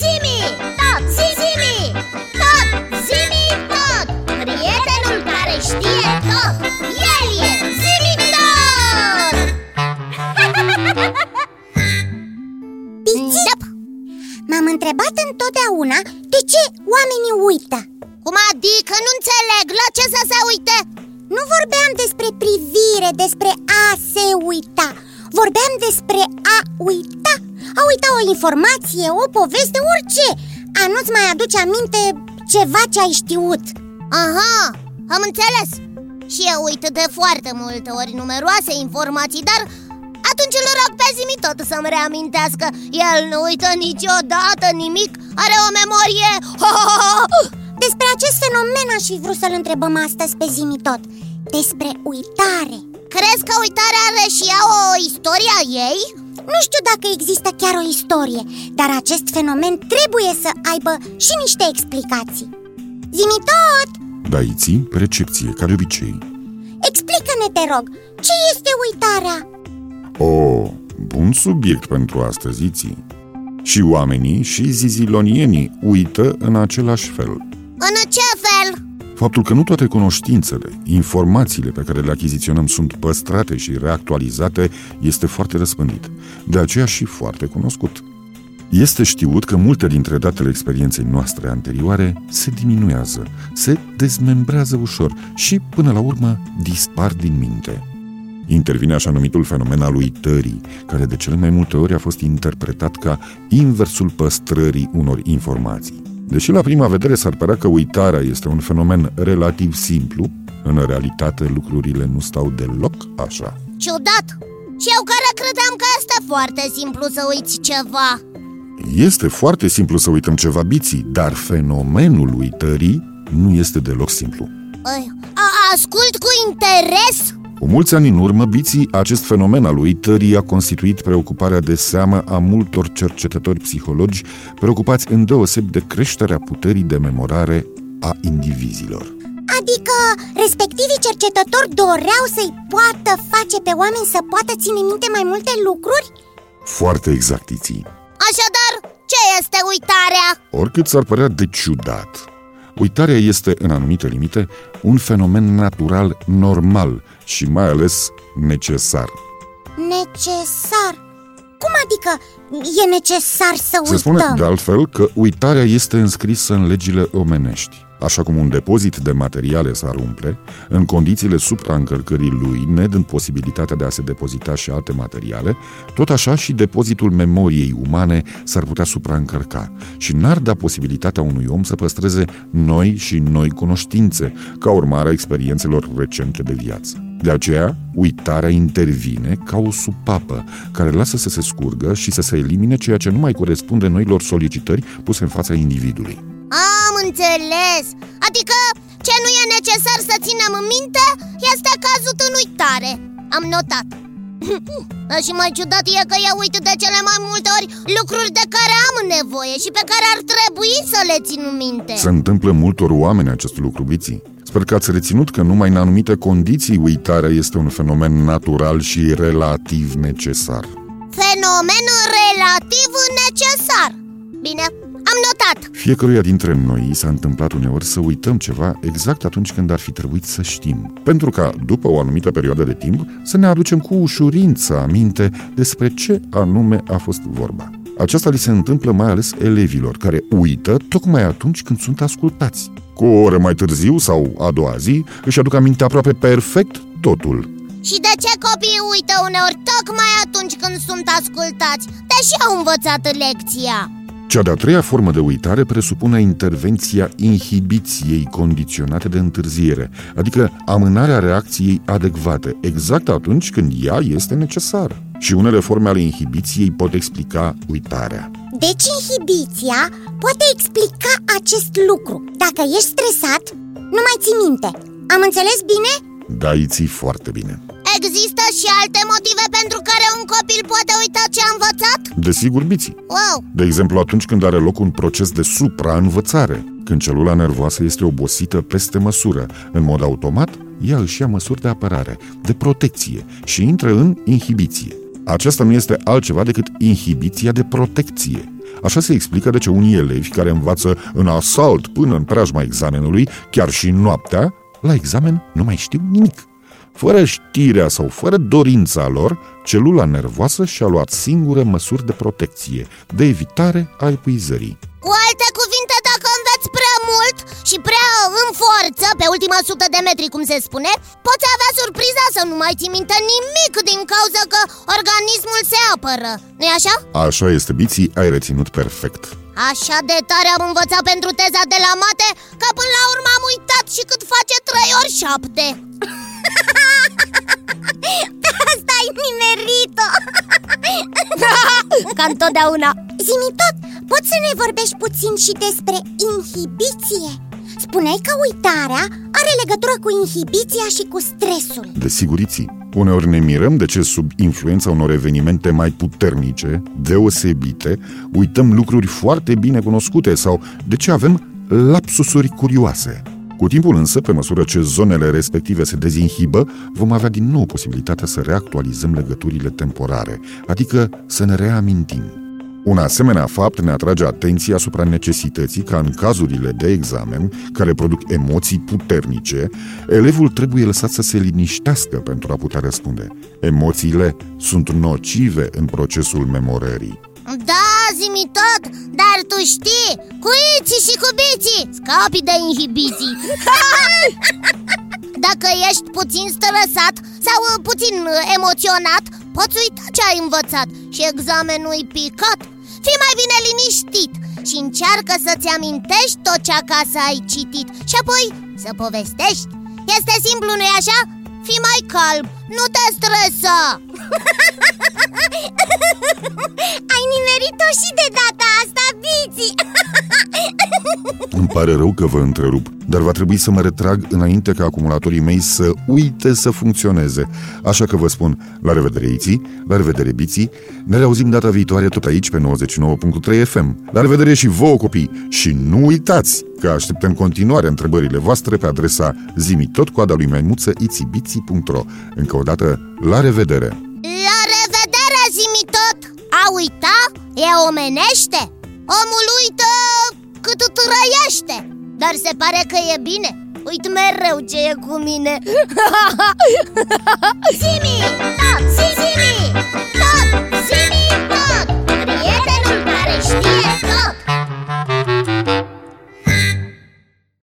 Zimi, tot, zimi, tot, zimi, tot. Prietenul care știe tot, el e zimi tot. Pițip, m-am întrebat întotdeauna de ce oamenii uită. Cum adică? Nu înțeleg, la ce să se uite? Nu vorbeam despre privire, despre a se uita. Vorbeam despre a uita A uita o informație, o poveste, orice. A nu-ți mai aduce aminte ceva ce ai știut. Aha, am înțeles. Și eu uit de foarte multe ori numeroase informații, dar atunci îl rog pe Zimi tot să-mi reamintească. El nu uită niciodată nimic, are o memorie. Despre acest fenomen aș fi vrut să-l întrebăm astăzi pe Zimi tot. Despre uitare. Crezi că uitarea are și ea o istorie a ei? Nu știu dacă există chiar o istorie Dar acest fenomen trebuie să aibă și niște explicații Zimi tot! Daiții, percepție, ca de obicei Explică-ne, te rog, ce este uitarea? O, bun subiect pentru astăzi, Iții Și oamenii și zizilonienii uită în același fel În ce fel? Faptul că nu toate cunoștințele, informațiile pe care le achiziționăm sunt păstrate și reactualizate este foarte răspândit, de aceea și foarte cunoscut. Este știut că multe dintre datele experienței noastre anterioare se diminuează, se dezmembrează ușor și, până la urmă, dispar din minte. Intervine așa numitul fenomen al uitării, care de cele mai multe ori a fost interpretat ca inversul păstrării unor informații. Deși la prima vedere s-ar părea că uitarea este un fenomen relativ simplu, în realitate lucrurile nu stau deloc așa. Ciudat! Și eu care credeam că este foarte simplu să uiți ceva Este foarte simplu să uităm ceva biții, dar fenomenul uitării nu este deloc simplu. Ai, a, Ascult cu interes Cu mulți ani în urmă, biții, acest fenomen al uitării a constituit preocuparea de seamă a multor cercetători psihologi preocupați îndeoseb de creșterea puterii de memorare a indivizilor. Adică respectivii cercetători doreau să-i poată face pe oameni să poată ține minte mai multe lucruri? Foarte exact, Iții. Așadar, ce este uitarea? Oricât s-ar părea de ciudat, uitarea este, în anumite limite, un fenomen natural normal și mai ales necesar. Necesar Cum adică e necesar să uităm? Se spune, de altfel, că uitarea este înscrisă în legile omenești. Așa cum un depozit de materiale s-ar umple, în condițiile supraîncărcării lui, nedând posibilitatea de a se depozita și alte materiale, tot așa și depozitul memoriei umane s-ar putea supraîncărca și n-ar da posibilitatea unui om să păstreze noi și noi cunoștințe, ca urmare a experiențelor recente de viață. De aceea, uitarea intervine ca o supapă care lasă să se scurgă și să se elimine ceea ce nu mai corespunde noilor solicitări puse în fața individului. Am înțeles. Adică ce nu e necesar să ținem în minte este cazut în uitare Am notat. Și mai ciudat e că eu uit de cele mai multe ori lucruri de care am nevoie și pe care ar trebui să le țin minte. Se întâmplă multor oameni acest lucru, biții. Sper că ați reținut că numai în anumite condiții uitarea este un fenomen natural și relativ necesar. Fenomen relativ necesar. Bine, am notat Fiecăruia dintre noi s-a întâmplat uneori să uităm ceva exact atunci când ar fi trebuit să știm, pentru ca, după o anumită perioadă de timp, să ne aducem cu ușurință aminte despre ce anume a fost vorba. Aceasta li se întâmplă mai ales elevilor, care uită tocmai atunci când sunt ascultați. Cu o oră mai târziu sau a doua zi, își aduc aminte aproape perfect totul. Și de ce copiii uită uneori tocmai atunci când sunt ascultați, deși au învățat lecția? Cea de-a treia formă de uitare presupune intervenția inhibiției condiționate de întârziere, adică amânarea reacției adecvate, exact atunci când ea este necesară. Și unele forme ale inhibiției pot explica uitarea. Deci inhibiția poate explica acest lucru Dacă ești stresat, nu mai ții minte Am înțeles bine? Da, îi ții foarte bine. Există și alte motive pentru care un copil poate uita ce a învățat? Desigur, biții. Wow! De exemplu, atunci când are loc un proces de supraînvățare, când celula nervoasă este obosită peste măsură, în mod automat, ea își ia măsuri de apărare, de protecție și intră în inhibiție. Aceasta nu este altceva decât inhibiția de protecție. Așa se explică de ce unii elevi care învață în asalt până în preajma examenului, chiar și noaptea, la examen nu mai știu nimic. Fără știrea sau fără dorința lor, celula nervoasă și-a luat singură măsuri de protecție, de evitare a epuizării. Cu alte cuvinte, dacă înveți prea mult și prea în forță, pe ultima sută de metri, cum se spune, poți avea surpriza să nu mai ții minte nimic din cauza că organismul se apără, nu așa? Așa este, Biții, ai reținut perfect. Așa de tare am învățat pentru teza de la mate Că până la urmă am uitat și cât face 3 ori 7 Ca întotdeauna Zimi tot, poți să ne vorbești puțin și despre inhibiție? Spuneai că uitarea are legătură cu inhibiția și cu stresul Desiguriții. Uneori ne mirăm de ce sub influența unor evenimente mai puternice, deosebite, uităm lucruri foarte bine cunoscute sau de ce avem lapsusuri curioase. Cu timpul însă, pe măsură ce zonele respective se dezinhibă, vom avea din nou posibilitatea să reactualizăm legăturile temporare, adică să ne reamintim. Un asemenea fapt ne atrage atenția asupra necesității ca în cazurile de examen, care produc emoții puternice, elevul trebuie lăsat să se liniștească pentru a putea răspunde. Emoțiile sunt nocive în procesul memorării. Da, zimi tot, dar tu știi, cu iții și cu biții, scapi de inhibiții. Dacă ești puțin stresat sau puțin emoționat, poți uita ce ai învățat și examenul e picat. Fii mai bine liniștit și încearcă să-ți amintești tot ce acasă ai citit Și apoi să povestești. Este simplu, nu-i așa? Fii mai calm, nu te stresa. Ai nimerit-o și de data asta, Biții Îmi pare rău că vă întrerup, dar va trebui să mă retrag înainte ca acumulatorii mei să uite să funcționeze. Așa că vă spun la revedere Iții, la revedere Biții, ne reauzim data viitoare tot aici pe 99.3 FM. La revedere și vouă copii și nu uitați că așteptăm continuare întrebările voastre pe adresa zimitot coada lui maimuță itibiții.ro Încă o dată, la revedere! La revedere, E omenește Omul uită cât trăiește Dar se pare că e bine Uit mereu ce e cu mine Simi! Stop! Da, Simi! Stop! Da, Simi!